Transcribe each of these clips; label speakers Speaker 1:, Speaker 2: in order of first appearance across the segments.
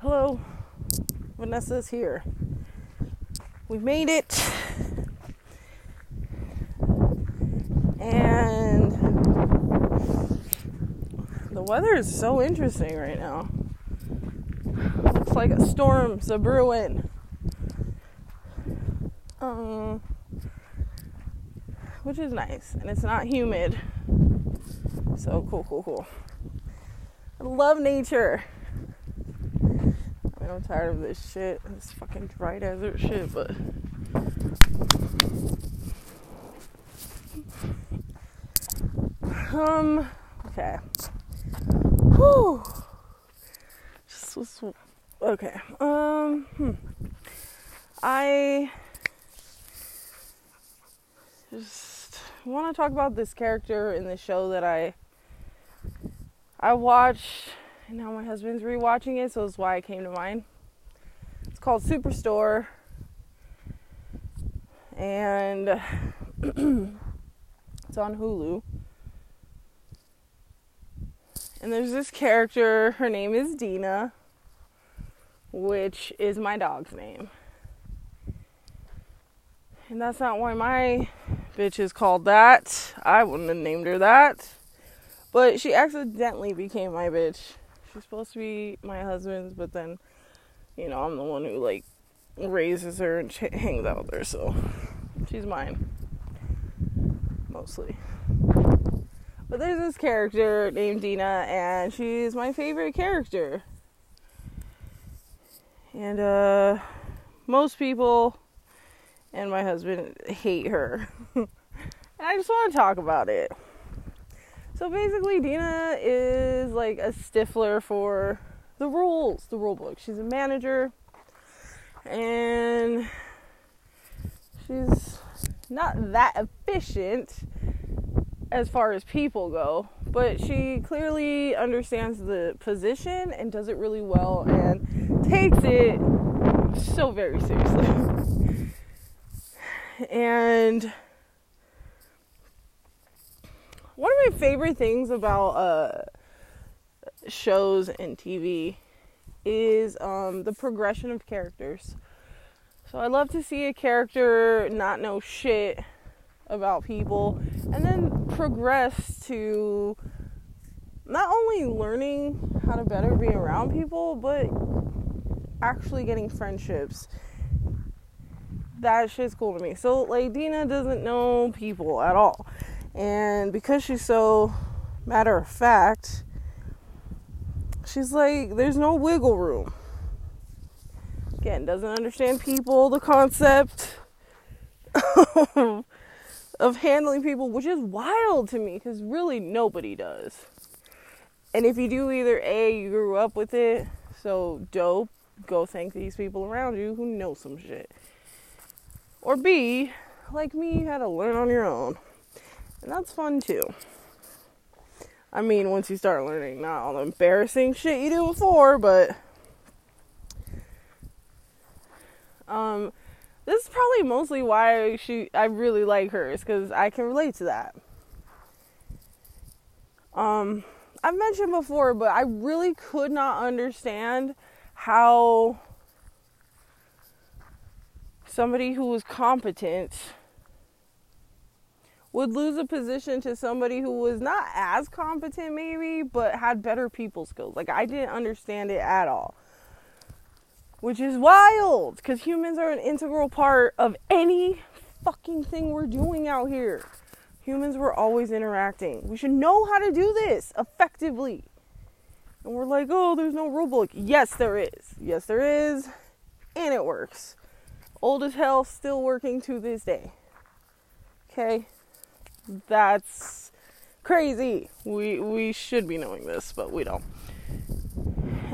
Speaker 1: Hello, Vanessa's here. We made it. And the weather is so interesting right now. Looks like a storm's a brewing. Um, which is nice, and it's not humid. So cool, cool, cool. I love nature. I'm tired of this shit, this fucking dry desert shit, but. Um, okay. Whew. Just was, okay. Um, hmm. I just want to talk about this character in the show that I I watched, and now my husband's rewatching it, so it's why it came to mind. It's called Superstore, and it's on Hulu. And there's this character, her name is Dina, which is my dog's name. And that's not why my bitch is called that. I wouldn't have named her that. But she accidentally became my bitch. She's supposed to be my husband's, but then, you know, I'm the one who, like, raises her and hangs out with her, so she's mine. Mostly. But there's this character named Dina, and she's my favorite character. And, uh, most people and my husband hate her. and I just want to talk about it. So basically, Dina is like a stiffler for the rules, the rule book. She's a manager, and she's not that efficient as far as people go, but she clearly understands the position and does it really well and takes it so very seriously. and one of my favorite things about uh, shows and TV is um, the progression of characters. So I love to see a character not know shit about people and then progress to not only learning how to better be around people, but actually getting friendships. That shit's cool to me. So, like, Dina doesn't know people at all. And because she's so matter of fact, she's like, there's no wiggle room. Again, doesn't understand people, the concept of handling people, which is wild to me because really nobody does. And if you do, either A, you grew up with it, so dope, go thank these people around you who know some shit. Or B, like me, you had to learn on your own. And that's fun too. I mean, once you start learning, not all the embarrassing shit you do before, but um, this is probably mostly why she I really like hers because I can relate to that. Um, I've mentioned before, but I really could not understand how somebody who was competent would lose a position to somebody who was not as competent, maybe, but had better people skills. Like, I didn't understand it at all. Which is wild because humans are an integral part of any fucking thing we're doing out here. Humans were always interacting. We should know how to do this effectively. And we're like, oh, there's no rule book. Yes, there is. Yes, there is. And it works. Old as hell, still working to this day. Okay? That's crazy. We we should be knowing this, but we don't.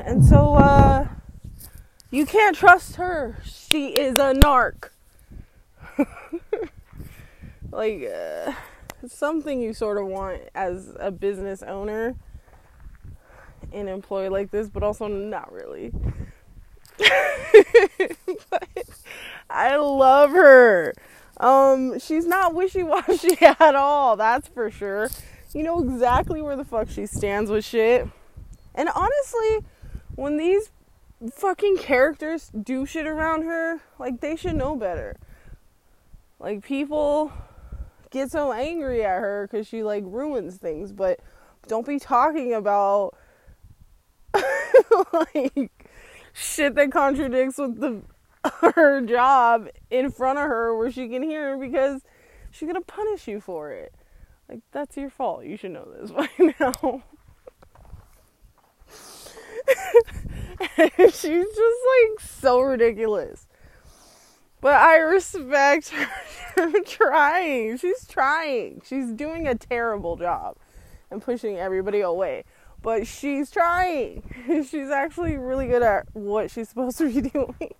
Speaker 1: And so uh you can't trust her. She is a narc. like uh, something you sort of want as a business owner an employee like this, but also not really. I love her. Um, she's not wishy-washy at all, that's for sure. You know exactly where the fuck she stands with shit. And honestly, when these fucking characters do shit around her, like they should know better. Like people get so angry at her because she like ruins things, but don't be talking about like shit that contradicts with the her job in front of her where she can hear because she's gonna punish you for it. Like that's your fault. You should know this by now. she's just like so ridiculous. But I respect her trying. She's trying. She's doing a terrible job and pushing everybody away. But she's trying. She's actually really good at what she's supposed to be doing.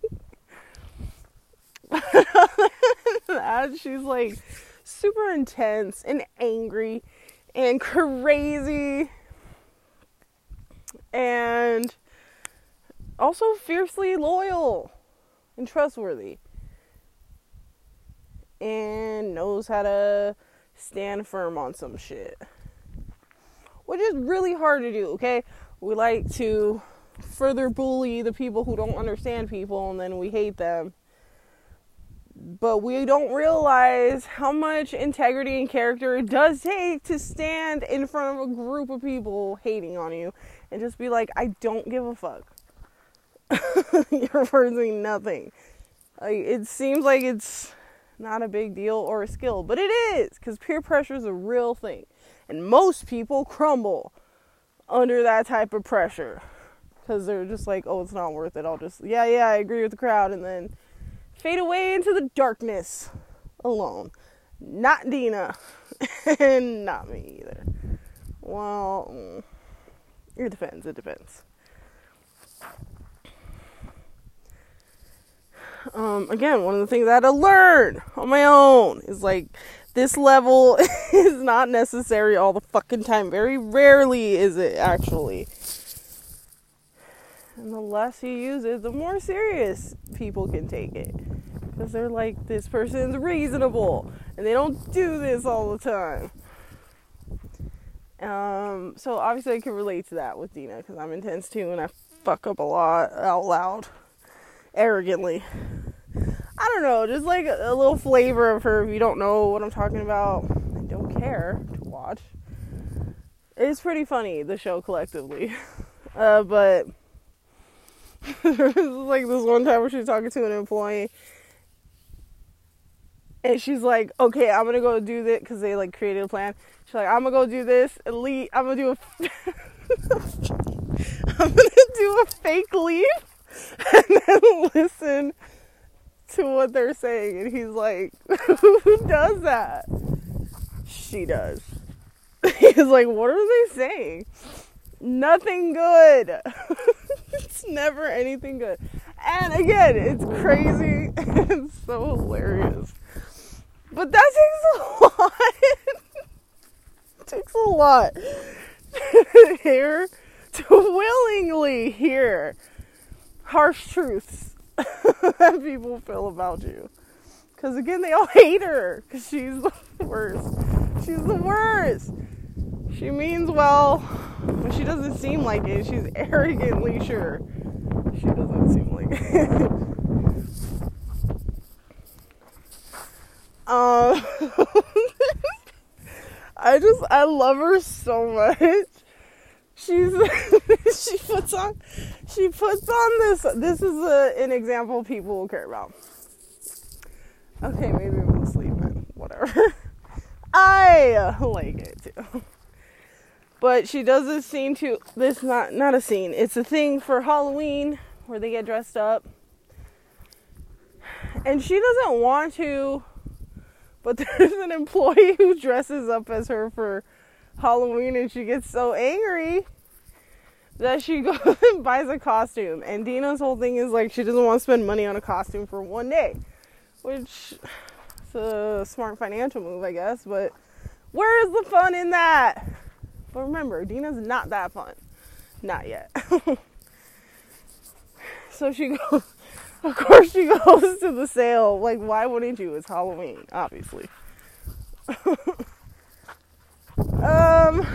Speaker 1: That, she's like super intense and angry and crazy. And also fiercely loyal and trustworthy. And knows how to stand firm on some shit. Which is really hard to do okay? We like to further bully the people who don't understand people and then we hate them but we don't realize how much integrity and character it does take to stand in front of a group of people hating on you and just be like, I don't give a fuck. You're mean nothing. Like it seems like it's not a big deal or a skill, but it is because peer pressure is a real thing, and most people crumble under that type of pressure because they're just like, oh, it's not worth it. I'll just yeah, yeah, I agree with the crowd, and then fade away into the darkness alone. Not Dina, and not me either. Well, mm, it depends. It depends. Um, again, one of the things I had to learn on my own is like this level is not necessary all the fucking time. Very rarely is it actually. And the less you use it, the more serious people can take it. Because they're like, this person's reasonable. And they don't do this all the time. Um, so obviously I can relate to that with Dina because I'm intense too and I fuck up a lot out loud, arrogantly. I don't know, just like a, little flavor of her if you don't know what I'm talking about and don't care to watch. It's pretty funny, the show collectively. Uh, but like this one time where she's talking to an employee and she's like, okay, I'm gonna go do this because they like created a plan. She's like, I'm gonna go do this and leave. I'm gonna do a, I'm gonna do a fake leave and then listen to what they're saying. And he's like, who does that? She does. He's like, what are they saying? Nothing good. it's never anything good. And again, it's crazy. It's so hilarious. But that takes a lot. takes a lot here to willingly hear harsh truths that people feel about you. Because again, they all hate her because she's the worst. She's the worst. She means well, but she doesn't seem like it. She's arrogantly sure. She doesn't seem like it. Um, I just I love her so much. She's she puts on she puts on this. This is a, an example people will care about. Okay, maybe we'll sleep and whatever. I like it too. But she does this scene too. This not not a scene. It's a thing for Halloween where they get dressed up. And she doesn't want to but there's an employee who dresses up as her for Halloween and she gets so angry that she goes and buys a costume. And Dina's whole thing is like she doesn't want to spend money on a costume for one day, which is a smart financial move, I guess. But where is the fun in that? But remember, Dina's not that fun. Not yet. so she goes of course she goes to the sale. Like, why wouldn't you? It's Halloween, obviously. um,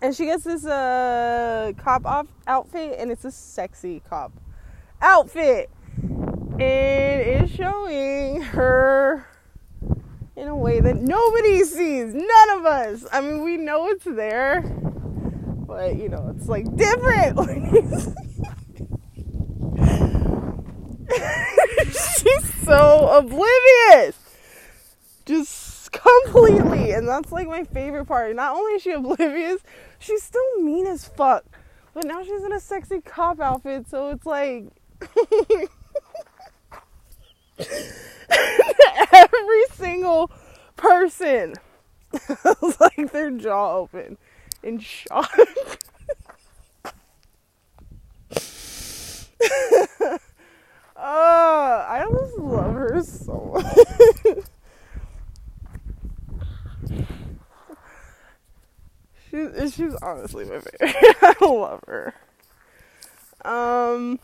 Speaker 1: and she gets this uh cop off outfit, and it's a sexy cop outfit. And it's showing her in a way that nobody sees. None of us. I mean, we know it's there, but you know, it's like different. She's so oblivious. Just completely. And that's like my favorite part. Not only is she oblivious, she's still mean as fuck. But now she's in a sexy cop outfit, so it's like every single person like their jaw open in shock. oh, I just love her so much. she's she's honestly my favorite. I love her. Um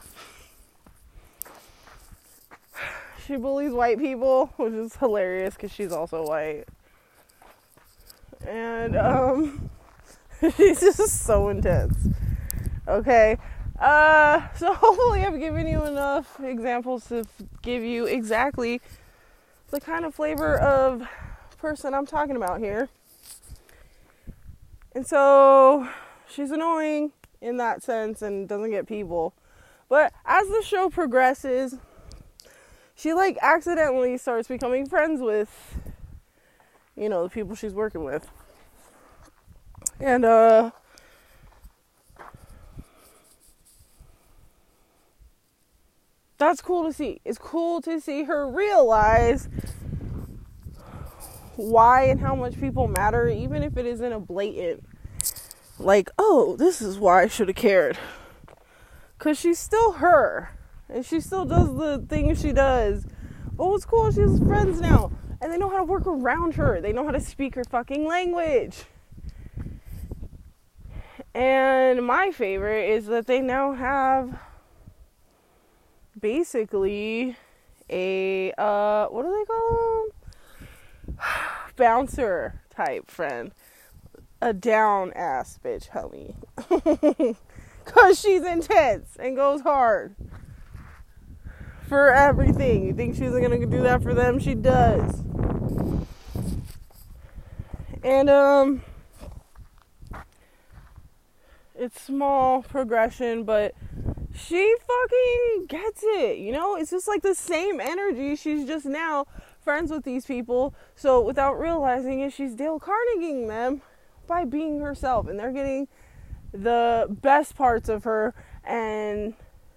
Speaker 1: she bullies white people, which is hilarious because she's also white. And um, she's just so intense. Okay. Uh, so hopefully I've given you enough examples to give you exactly the kind of flavor of person I'm talking about here. And so she's annoying in that sense and doesn't get people. But as the show progresses, she like accidentally starts becoming friends with you know the people she's working with. And uh that's cool to see. It's cool to see her realize why and how much people matter even if it isn't a blatant like oh this is why i should have cared. Because she's still her and she still does the things she does. But what's cool, she has friends now, and they know how to work around her. They know how to speak her fucking language. And my favorite is that they now have basically a uh what do they call them? Bouncer type friend. A down ass bitch, homie. Cause she's intense and goes hard for everything. You think she's gonna do that for them? She does. And um it's small progression, but she fucking gets it. You know, it's just like the same energy. She's just now friends with these people. So without realizing it, she's Dale Carnegieing them by being herself. And they're getting the best parts of her and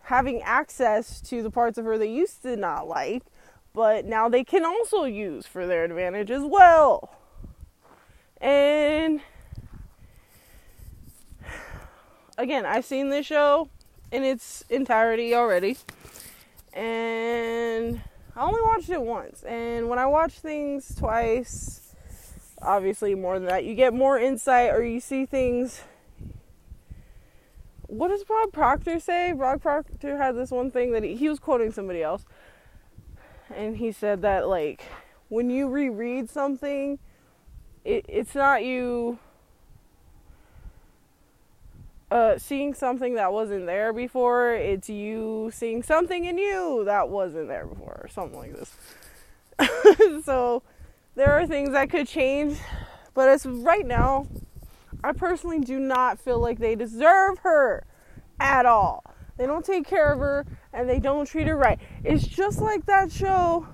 Speaker 1: having access to the parts of her they used to not like, but now they can also use for their advantage as well. And again, I've seen this show in its entirety already. And I only watched it once. And when I watch things twice, obviously more than that, you get more insight or you see things what does Bob Proctor say? Bob Proctor had this one thing that he, he was quoting somebody else, and he said that like when you reread something, it, it's not you uh, seeing something that wasn't there before. It's you seeing something in you that wasn't there before, or something like this. so there are things that could change, but as right now, I personally do not feel like they deserve her at all. They don't take care of her and they don't treat her right. It's just like that show.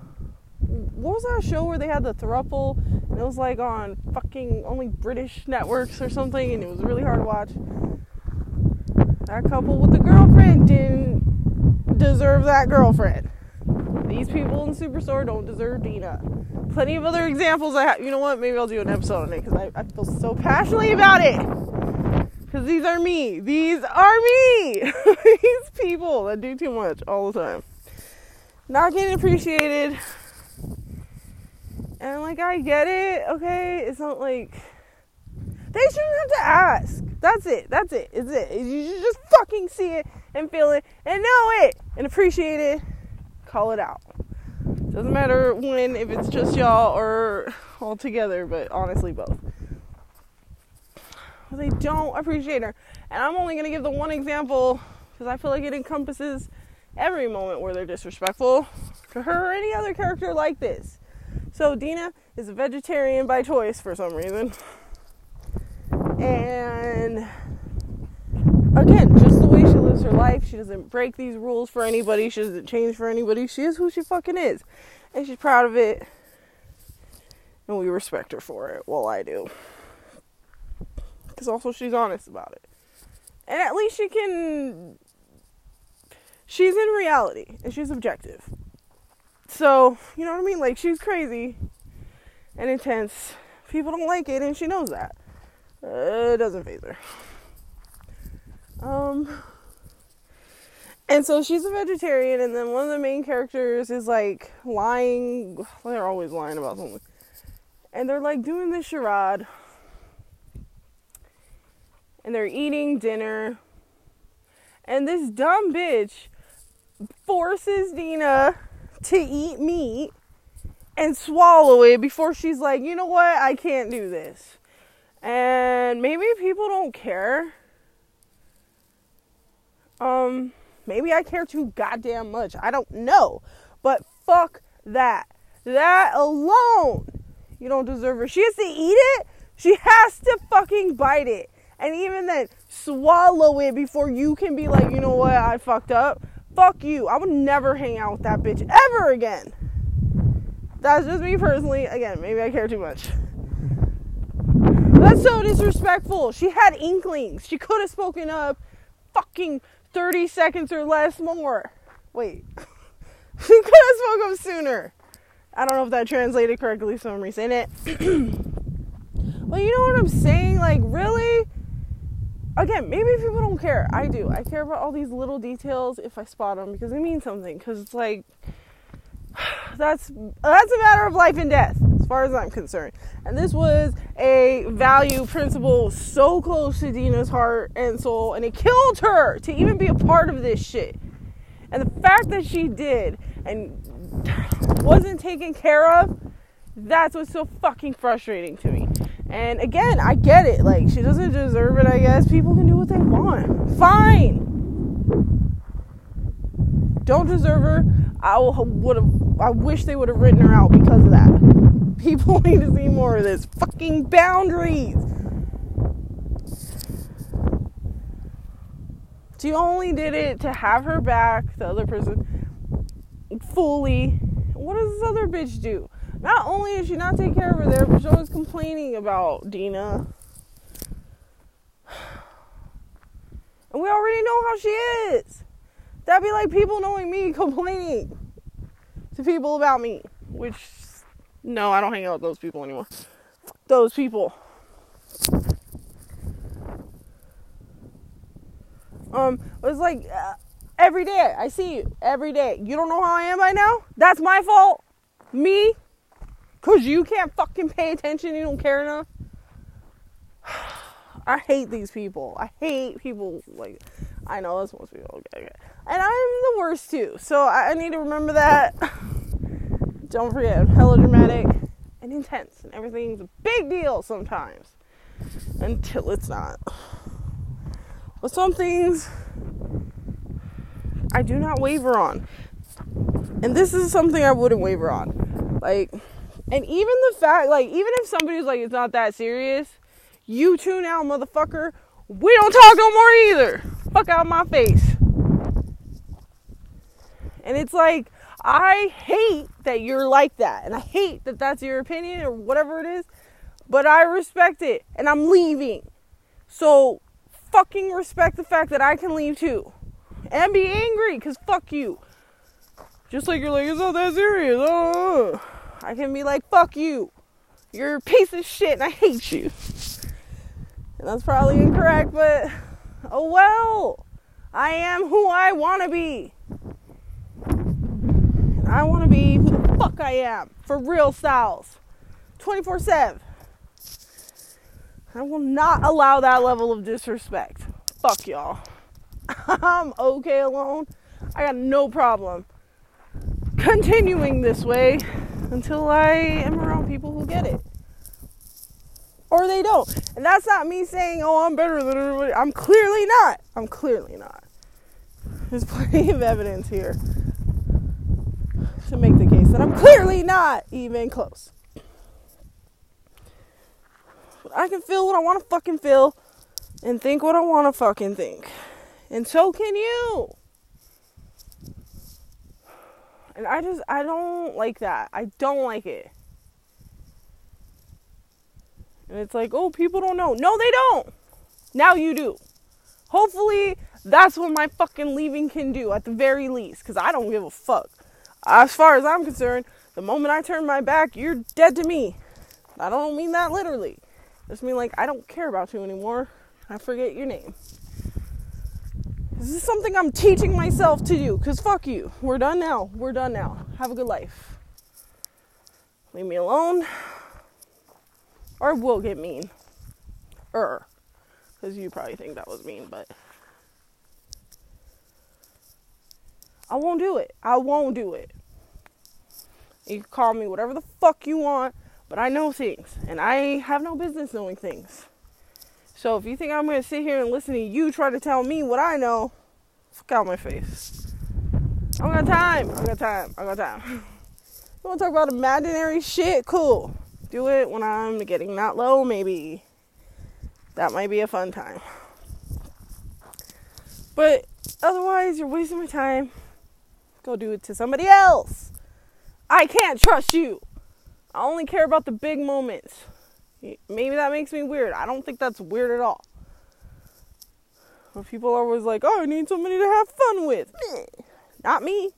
Speaker 1: What was that show where they had the thruple and it was like on fucking only British networks or something and it was really hard to watch? That couple with the girlfriend didn't deserve that girlfriend. These people in Superstore don't deserve Dina. Plenty of other examples. I have. You know what? Maybe I'll do an episode on it because I, I feel so passionately about it. Because these are me. These are me. these people that do too much all the time. Not getting appreciated. And like, I get it. Okay. It's not like. They shouldn't have to ask. That's it. That's it. It's it. You should just fucking see it and feel it and know it and appreciate it call it out. Doesn't matter when, if it's just y'all or all together, but honestly, both. They don't appreciate her. And I'm only going to give the one example because I feel like it encompasses every moment where they're disrespectful to her or any other character like this. So Dina is a vegetarian by choice for some reason. And again, just the way she lives her life, she doesn't break these rules for anybody, she doesn't change for anybody. She is who she fucking is. And she's proud of it. And we respect her for it. Well, I do. Because also she's honest about it. And at least she can. She's in reality and she's objective. So, you know what I mean? Like, she's crazy and intense. People don't like it, and she knows that. Uh, it doesn't phase her. Um, and so she's a vegetarian, and then one of the main characters is like lying. They're always lying about something. And they're like doing this charade. And they're eating dinner. And this dumb bitch forces Dina to eat meat and swallow it before she's like, you know what, I can't do this. And maybe people don't care. Um, maybe I care too goddamn much. I don't know. But fuck that. That alone. You don't deserve her. She has to eat it. She has to fucking bite it. And even then, swallow it before you can be like, you know what, I fucked up. Fuck you. I would never hang out with that bitch ever again. That's just me personally. Again, maybe I care too much. That's so disrespectful. She had inklings. She could have spoken up fucking 30 seconds or less more. Wait. she could have spoken up sooner. I don't know if that translated correctly, so I'm resaying it. well, you know what I'm saying? Like, really? Again, maybe people don't care. I do. I care about all these little details if I spot them because they mean something. Because it's like, that's that's a matter of life and death as far as I'm concerned. And this was a value principle so close to Dina's heart and soul, and it killed her to even be a part of this shit. And the fact that she did and wasn't taken care of, that's what's so fucking frustrating to me. And again, I get it. Like, she doesn't deserve it, I guess. People can do what they want. Fine. Don't deserve her. I would have. I wish they would have written her out because of that. People need to see more of this. Fucking boundaries. She only did it to have her back, the other person, fully. What does this other bitch do? Not only is she not taking care of her there, but she's always complaining about Dina. And we already know how she is. That'd be like people knowing me complaining to people about me. Which, no, I don't hang out with those people anymore. Those people. Um, it was like uh, every day I see you every day. You don't know how I am by now? That's my fault. Me Cause you can't fucking pay attention, you don't care enough. I hate these people. I hate people like I know that's most people. Okay, okay. And I'm the worst too. So I need to remember that. don't forget, I'm hella dramatic and intense and everything's a big deal sometimes. Until it's not. But some things I do not waver on. And this is something I wouldn't waver on. Like and even the fact, like, even if somebody's like, it's not that serious, you tune out, motherfucker. We don't talk no more either. Fuck out my face. And it's like, I hate that you're like that. And I hate that that's your opinion or whatever it is. But I respect it. And I'm leaving. So fucking respect the fact that I can leave too. And be angry because fuck you. Just like you're like, it's not that serious. Oh. I can be like, fuck you. You're a piece of shit and I hate you. And that's probably incorrect, but oh well. I am who I want to be. I want to be who the fuck I am. For real styles. 24 7. I will not allow that level of disrespect. Fuck y'all. I'm okay alone. I got no problem continuing this way until I am around people who get it. Or they don't. And that's not me saying, oh, I'm better than everybody. I'm clearly not. I'm clearly not. There's plenty of evidence here to make the case that I'm clearly not even close. I can feel what I want to fucking feel and think what I want to fucking think. And so can you. And I just, I don't like that. I don't like it. And it's like, oh, people don't know. No, they don't. Now you do. Hopefully, that's what my fucking leaving can do at the very least. Because I don't give a fuck. As far as I'm concerned, the moment I turn my back, you're dead to me. I don't mean that literally. I just mean like I don't care about you anymore. I forget your name. This is something I'm teaching myself to do. Cause fuck you. We're done now. We're done now. Have a good life. Leave me alone. Or I will get mean. Er. Because you probably think that was mean, but I won't do it. I won't do it. You can call me whatever the fuck you want, but I know things, and I have no business knowing things. So if you think I'm gonna sit here and listen to you try to tell me what I know, fuck out my face. I got time. I got time. I got time. You wanna talk about imaginary shit? Cool. Do it when I'm getting that low, maybe. That might be a fun time. But otherwise, you're wasting my time. Go do it to somebody else. I can't trust you. I only care about the big moments. Maybe that makes me weird. I don't think that's weird at all. But people are always like, oh, I need somebody to have fun with. Not me.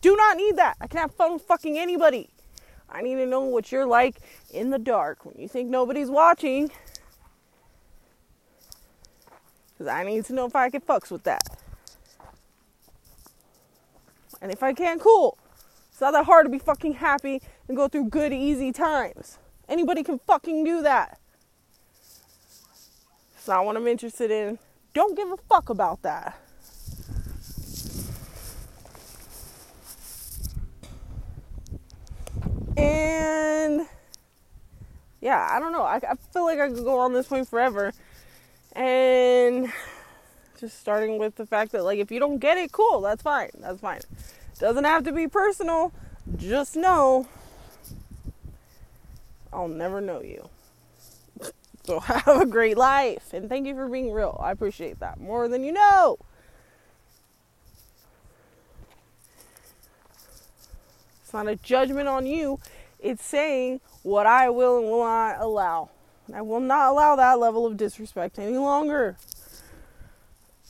Speaker 1: Do not need that. I can have fun with fucking anybody. I need to know what you're like in the dark when you think nobody's watching. Because I need to know if I can fucks with that. And if I can't cool. It's not that hard to be fucking happy and go through good, easy times. Anybody can fucking do that. It's not what I'm interested in. Don't give a fuck about that. And yeah, I don't know. I, I feel like I could go on this point forever. And just starting with the fact that, like, if you don't get it, cool, that's fine. That's fine. Doesn't have to be personal. Just know I'll never know you. So have a great life and thank you for being real. I appreciate that more than you know. It's not a judgment on you. It's saying what I will and will not allow. I will not allow that level of disrespect any longer.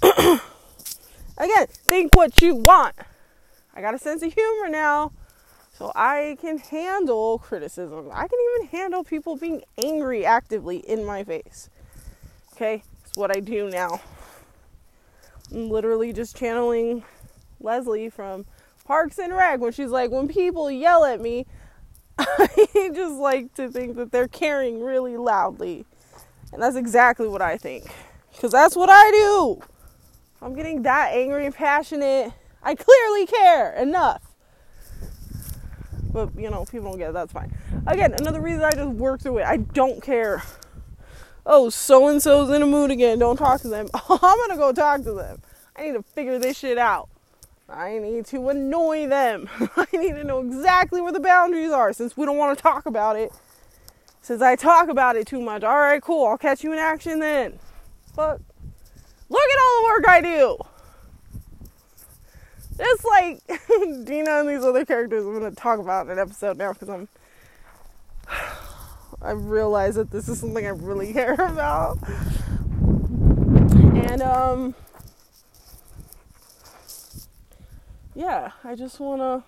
Speaker 1: Again, think what you want. I got a sense of humor now. So I can handle criticism. I can even handle people being angry actively in my face. Okay? It's what I do now. I'm literally just channeling Leslie from Parks and Rec when she's like, when people yell at me, I just like to think that they're caring really loudly. And that's exactly what I think. Because that's what I do. I'm getting that angry and passionate I clearly care enough. But you know, people don't get it. That's fine. Again, another reason I just work through it. I don't care. Oh, so and so's in a mood again. Don't talk to them. I'm gonna go talk to them. I need to figure this shit out. I need to annoy them. I need to know exactly where the boundaries are since we don't want to talk about it. Since I talk about it too much. Alright, cool. I'll catch you in action then. But look at all the work I do. It's like Dina and these other characters I'm going to talk about in an episode now because I'm. I realize that this is something I really care about. And, um. Yeah, I just want to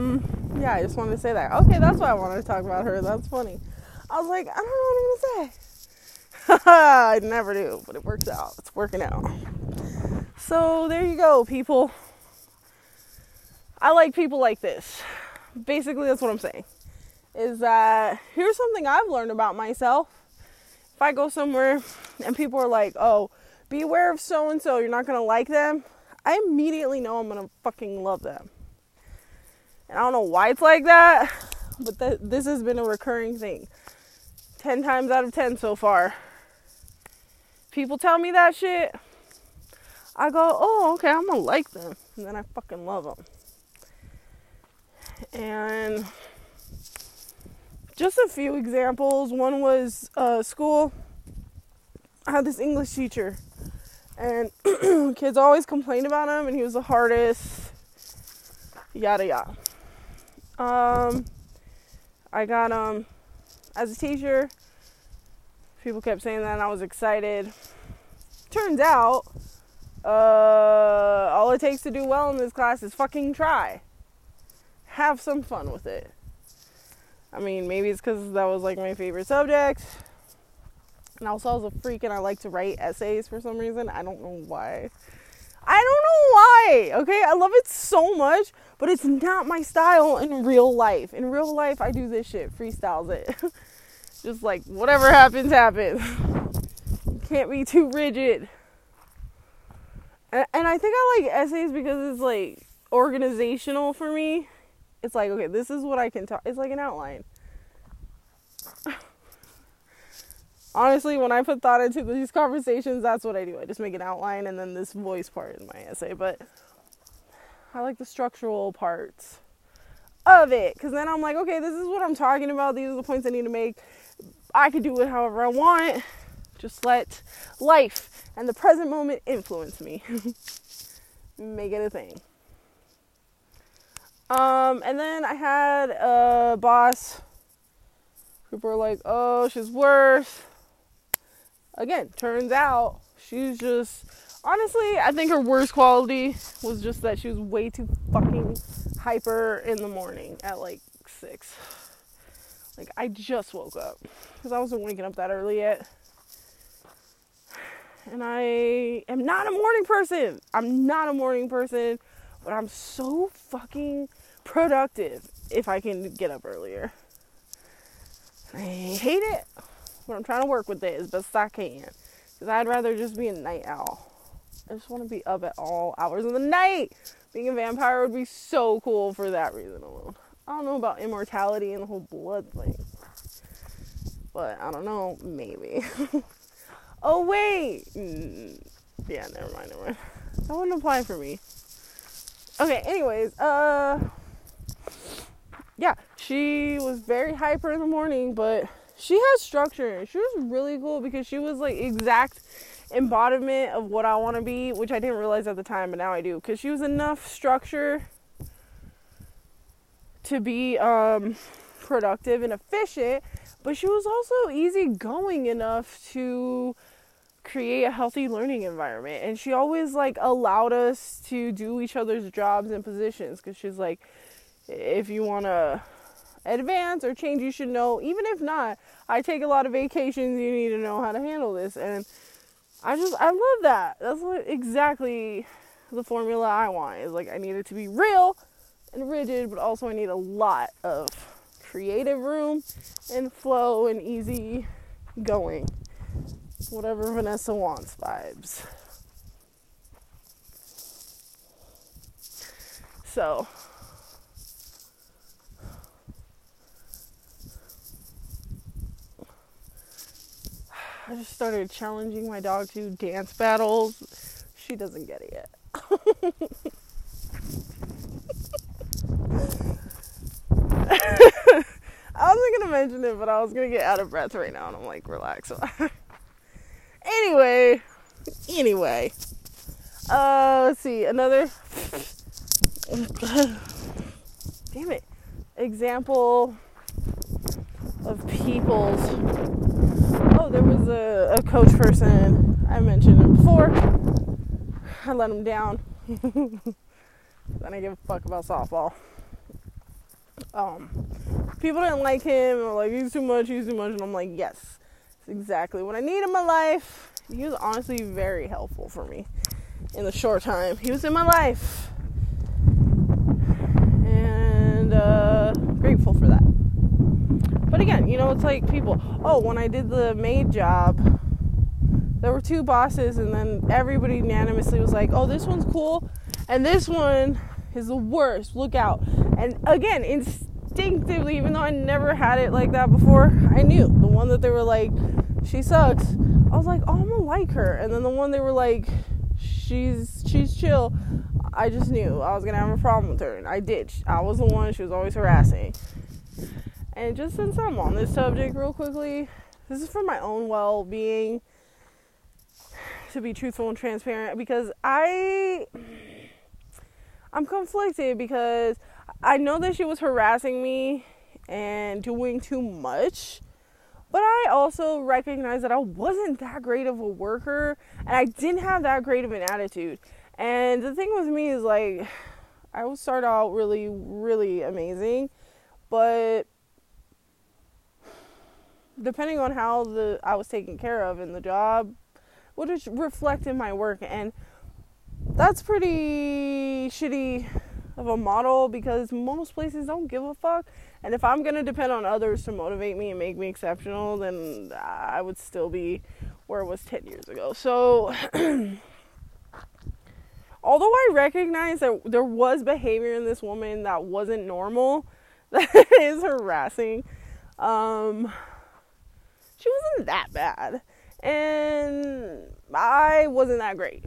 Speaker 1: Um, yeah, I just wanted to say that. Okay, that's why I wanted to talk about her. That's funny. I was like, I don't know what I'm gonna say. I never do, but it works out. It's working out. So there you go, people. I like people like this. Basically, that's what I'm saying. Is that here's something I've learned about myself. If I go somewhere and people are like, oh, be aware of so and so, you're not gonna like them, I immediately know I'm gonna fucking love them. And I don't know why it's like that, but th- this has been a recurring thing. 10 times out of 10 so far. People tell me that shit. I go, oh, okay, I'm gonna like them. And then I fucking love them. And just a few examples. One was uh, school. I had this English teacher, and kids always complained about him, and he was the hardest. Yada yada. Um, I got um as a teacher. People kept saying that, and I was excited. Turns out, uh, all it takes to do well in this class is fucking try. Have some fun with it. I mean, maybe it's because that was like my favorite subject. And also, I was a freak and I like to write essays for some reason. I don't know why. I don't know why. Okay, I love it so much, but it's not my style in real life. In real life, I do this shit, freestyles it. Just like whatever happens, happens. can't be too rigid. And, I think I like essays because it's like organizational for me it's like okay this is what i can talk it's like an outline honestly when i put thought into these conversations that's what i do. I just make an outline and then this voice part in my essay but i like the structural parts of it because then i'm like okay this is what i'm talking about. These are the points i need to make. I could do it however i want. Just let life and the present moment influence me. Make it a thing. Um, and then I had a boss. People were like, "Oh, she's worse." Again, turns out she's just honestly, I think her worst quality was just that she was way too fucking hyper in the morning at like six. Like I just woke up because I wasn't waking up that early yet. And I am not a morning person. I'm not a morning person, but I'm so fucking productive if I can get up earlier. I hate it, but I'm trying to work with it as best I can. Because I'd rather just be a night owl. I just want to be up at all hours of the night. Being a vampire would be so cool for that reason alone. I don't know about immortality and the whole blood thing. But I don't know, maybe. oh, wait! Mm, yeah, never mind, never mind. That wouldn't apply for me. Okay, anyways, uh, yeah, she was very hyper in the morning, but she has structure. She was really cool because she was like exact embodiment of what I want to be, which I didn't realize at the time, but now I do. Because she was enough structure to be um, productive and efficient, but she was also easygoing enough to create a healthy learning environment. And she always like allowed us to do each other's jobs and positions because she's like, if you want to advance or change, you should know. Even if not, I take a lot of vacations. You need to know how to handle this, and I just I love that. That's what exactly the formula I want. Is like I need it to be real and rigid, but also I need a lot of creative room and flow and easy going. Whatever Vanessa wants vibes. So, I just started challenging my dog to dance battles. She doesn't get it yet. I wasn't gonna mention it, but I was gonna get out of breath right now, and I'm like, relax. anyway, anyway, uh, let's see another. Damn it! Example of people's there was a, a coach person I mentioned him before. I let him down. I give a fuck about softball. Um, people didn't like him like he's too much, he's too much, and I'm like, yes, it's exactly what I need in my life. He was honestly very helpful for me in the short time he was in my life, and uh, grateful for that. But again, you know, it's like people, oh, when I did the maid job there were two bosses, and then everybody unanimously was like, "Oh, this one's cool, and this one is the worst. Look out!" And again, instinctively, even though I never had it like that before, I knew the one that they were like, "She sucks." I was like, "Oh, I'm gonna like her," and then the one they were like, "She's she's chill." I just knew I was gonna have a problem with her, and I did. I was the one she was always harassing. And just since I'm on this subject, real quickly, this is for my own well being to be truthful and transparent because I I'm conflicted because I know that she was harassing me and doing too much. But I also recognize that I wasn't that great of a worker and I didn't have that great of an attitude. And the thing with me is like I would start out really, really amazing, but depending on how the I was taken care of in the job would just reflect in my work and that's pretty shitty of a model because most places don't give a fuck and if I'm going to depend on others to motivate me and make me exceptional then I would still be where it was 10 years ago. So although I recognize that there was behavior in this woman that wasn't normal, that is harassing. Um, she wasn't that bad. And I wasn't that great.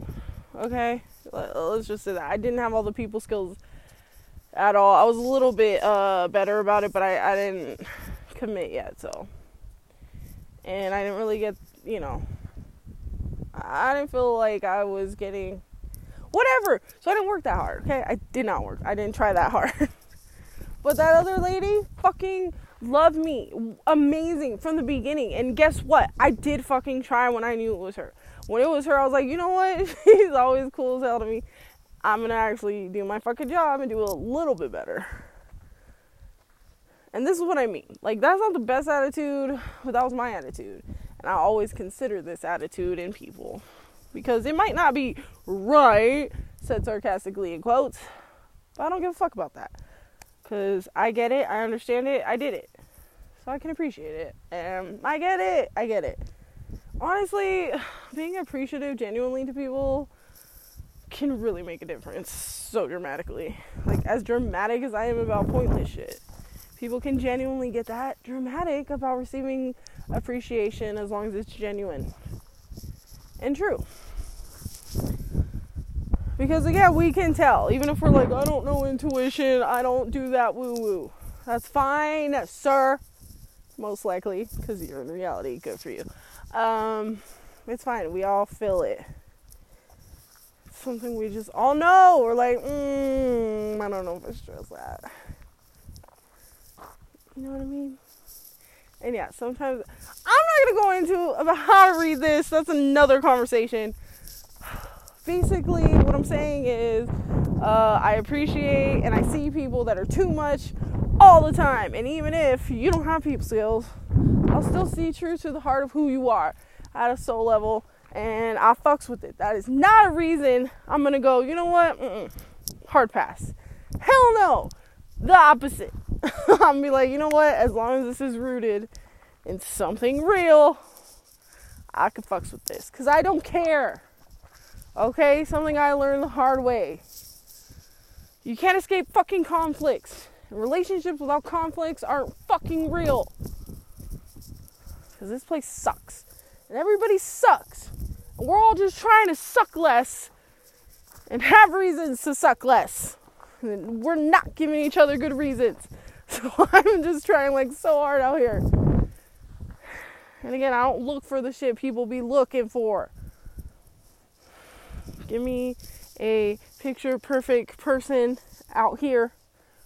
Speaker 1: Okay? Let's just say that. I didn't have all the people skills at all. I was a little bit uh, better about it, but I, I didn't commit yet, so. And I didn't really get, you know, I didn't feel like I was getting whatever. So I didn't work that hard, okay? I did not work. I didn't try that hard. but that other lady fucking loved me. Amazing from the beginning. And guess what? I did fucking try when I knew it was her. When it was her, I was like, you know what? She's always cool as hell to me. I'm gonna actually do my fucking job and do a little bit better. And this is what I mean. Like, that's not the best attitude, but that was my attitude. And I always consider this attitude in people. Because it might not be right, said sarcastically in quotes, but I don't give a fuck about that. Because I get it, I understand it, I did it. So I can appreciate it. And I get it, I get it. Honestly, being appreciative genuinely to people can really make a difference so dramatically. Like, as dramatic as I am about pointless shit, people can genuinely get that dramatic about receiving appreciation as long as it's genuine and true. Because again, we can tell, even if we're like, I don't know intuition, I don't do that woo woo. That's fine, sir. Most likely, because you're in reality. Good for you. Um, it's fine. We all feel it. It's something we just all know. We're like, mm, I don't know if I stress that. You know what I mean? And yeah, sometimes I'm not gonna go into about how to read this. That's another conversation basically, what I'm saying is, uh, I appreciate and I see people that are too much all the time. And even if you don't have people skills, I'll still see true to the heart of who you are at a soul level. And I fucks with it. That is not a reason I'm gonna go, you know what? Mm-mm. Hard pass. Hell no. The opposite. I'm gonna be like, you know what? As long as this is rooted in something real, I can fucks with this. Because I don't care. Okay, something I learned the hard way. You can't escape fucking conflicts. Relationships without conflicts aren't fucking real. Because this place sucks. And everybody sucks. And we're all just trying to suck less and have reasons to suck less. And we're not giving each other good reasons. So I'm just trying like so hard out here. And again, I don't look for the shit people be looking for. Give me a picture perfect person out here.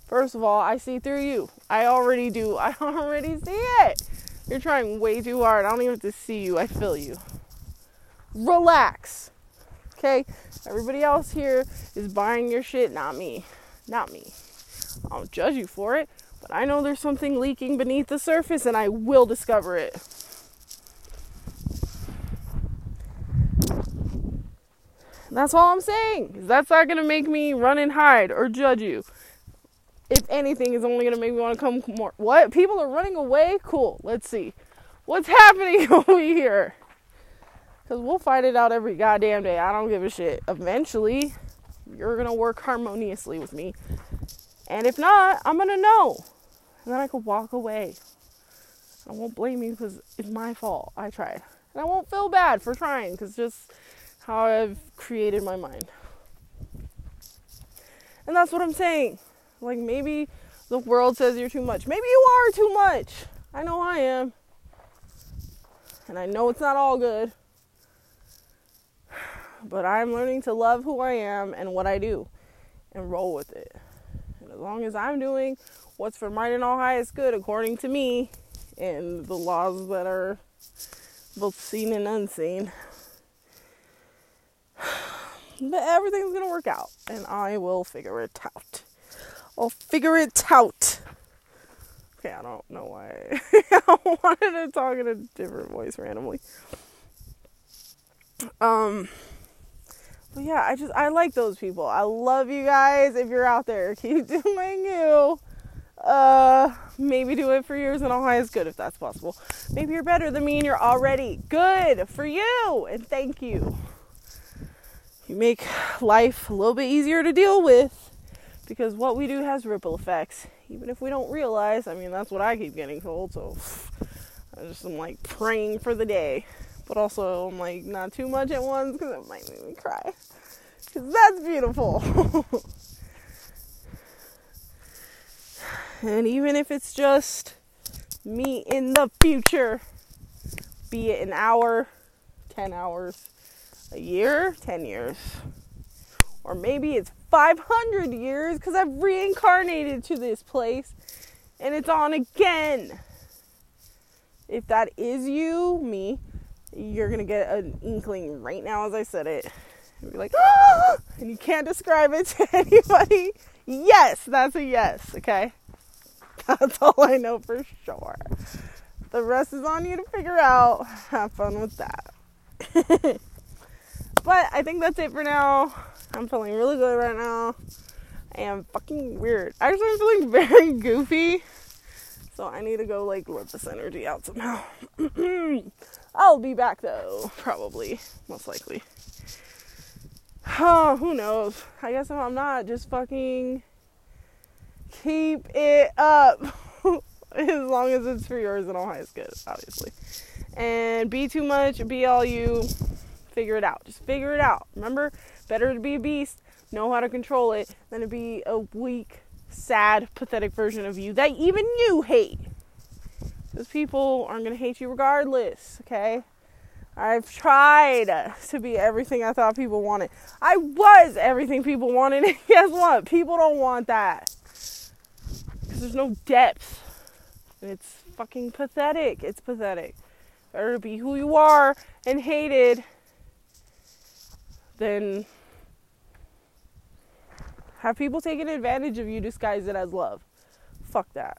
Speaker 1: First of all, I see through you. I already do. I already see it. You're trying way too hard. I don't even have to see you. I feel you. Relax. Okay? Everybody else here is buying your shit, not me. Not me. I don't judge you for it, but I know there's something leaking beneath the surface and I will discover it. That's all I'm saying. That's not gonna make me run and hide or judge you. If anything, is only gonna make me want to come more. What? People are running away? Cool. Let's see. What's happening over here? Because we'll fight it out every goddamn day. I don't give a shit. Eventually, you're going to work harmoniously with me. And if not, I'm going to know. And then I could walk away. I won't blame you because it's my fault. I tried. And I won't feel bad for trying because just how I've created my mind. And that's what I'm saying. Like maybe the world says you're too much. Maybe you are too much. I know I am. And I know it's not all good. But I'm learning to love who I am and what I do and roll with it. And as long as I'm doing what's for mine and all highest good according to me and the laws that are both seen and unseen, but everything's gonna work out and I will figure it out. I'll figure it out. Okay, I don't know why I wanted to talk in a different voice randomly. Um, but yeah, I just I like those people. I love you guys. If you're out there, keep doing you. Uh, maybe do it for years and high is good if that's possible. Maybe you're better than me and you're already good for you. And thank you. You make life a little bit easier to deal with because what we do has ripple effects, even if we don't realize. I mean, that's what I keep getting told. So I just am like praying for the day but also I'm like not too much at once because it might make me cry. Because that's beautiful. and even if it's just me in the future, be it an hour, 10 hours, a year, 10 years, or maybe it's 500 years because I've reincarnated to this place and it's on again. If that is you, me, you're gonna get an inkling right now as I said it. You'll be like, ah! and you can't describe it to anybody. Yes, that's a yes, okay? That's all I know for sure. The rest is on you to figure out. Have fun with that. but I think that's it for now. I'm feeling really good right now. I am fucking weird. Actually, I'm feeling very goofy. So I need to go like let this energy out somehow. I'll be back though, probably, most likely. Oh, who knows? I guess if I'm not, just fucking keep it up. as long as it's for yours and all high is good, obviously. And be too much, be all you, figure it out. Just figure it out. Remember, better to be a beast, know how to control it, than to be a weak, sad, pathetic version of you that even you hate. Because people aren't going to hate you regardless, okay? I've tried to be everything I thought people wanted. I was everything people wanted, and guess what? People don't want that. Because there's no depth. And it's fucking pathetic. It's pathetic. Better to be who you are and hated than have people taking advantage of you disguise it as love. Fuck that.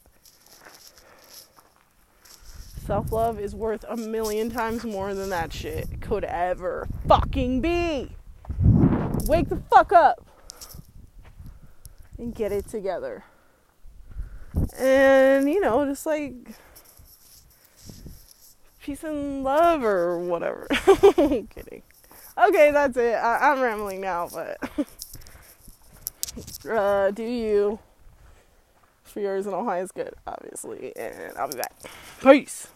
Speaker 1: Self love is worth a million times more than that shit could ever fucking be. Wake the fuck up and get it together. And, you know, just like peace and love or whatever. kidding. Okay, that's it. I- am rambling now, but uh, do you for yours all high is good, obviously. And I'll be back. Peace.